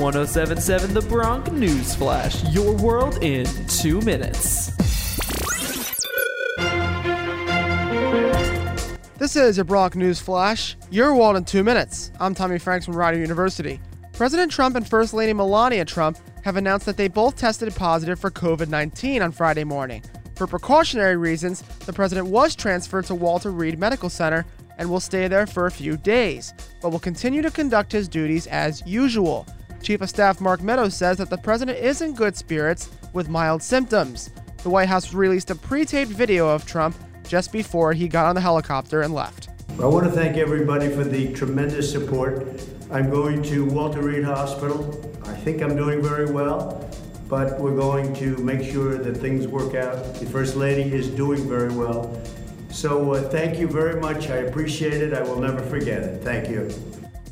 1077 The Bronc News Flash, your world in two minutes. This is your Bronc News Flash, your world in two minutes. I'm Tommy Franks from Rider University. President Trump and First Lady Melania Trump have announced that they both tested positive for COVID 19 on Friday morning. For precautionary reasons, the president was transferred to Walter Reed Medical Center and will stay there for a few days, but will continue to conduct his duties as usual. Chief of Staff Mark Meadows says that the president is in good spirits with mild symptoms. The White House released a pre taped video of Trump just before he got on the helicopter and left. I want to thank everybody for the tremendous support. I'm going to Walter Reed Hospital. I think I'm doing very well, but we're going to make sure that things work out. The First Lady is doing very well. So uh, thank you very much. I appreciate it. I will never forget it. Thank you.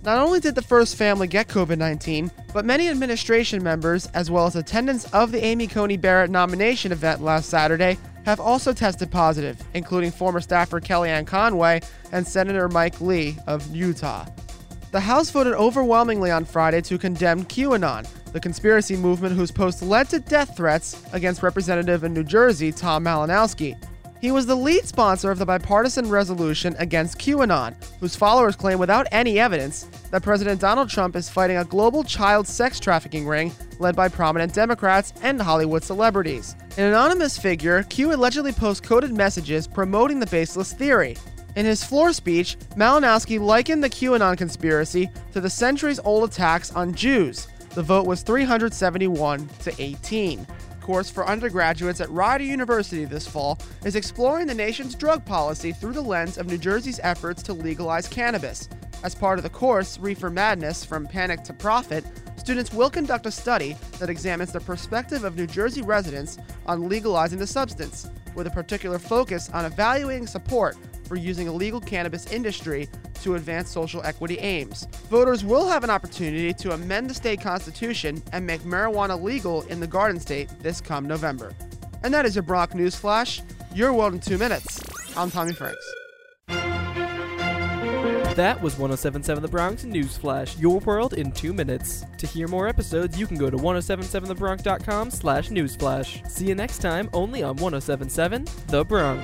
Not only did the first family get COVID 19, but many administration members, as well as attendants of the Amy Coney Barrett nomination event last Saturday, have also tested positive, including former staffer Kellyanne Conway and Senator Mike Lee of Utah. The House voted overwhelmingly on Friday to condemn QAnon, the conspiracy movement whose posts led to death threats against Representative in New Jersey Tom Malinowski. He was the lead sponsor of the bipartisan resolution against QAnon, whose followers claim without any evidence that President Donald Trump is fighting a global child sex trafficking ring led by prominent Democrats and Hollywood celebrities. An anonymous figure, Q allegedly posts coded messages promoting the baseless theory. In his floor speech, Malinowski likened the QAnon conspiracy to the centuries old attacks on Jews. The vote was 371 to 18 course for undergraduates at Rider University this fall is exploring the nation's drug policy through the lens of New Jersey's efforts to legalize cannabis. As part of the course, Reefer Madness From Panic to Profit, students will conduct a study that examines the perspective of New Jersey residents on legalizing the substance, with a particular focus on evaluating support for using a legal cannabis industry to advance social equity aims. Voters will have an opportunity to amend the state constitution and make marijuana legal in the Garden State this come November. And that is your Bronc News Flash, your world in two minutes. I'm Tommy Franks. That was 1077 The Bronc News Flash, your world in two minutes. To hear more episodes, you can go to 1077thebronc.com slash newsflash. See you next time, only on 1077 The Bronc.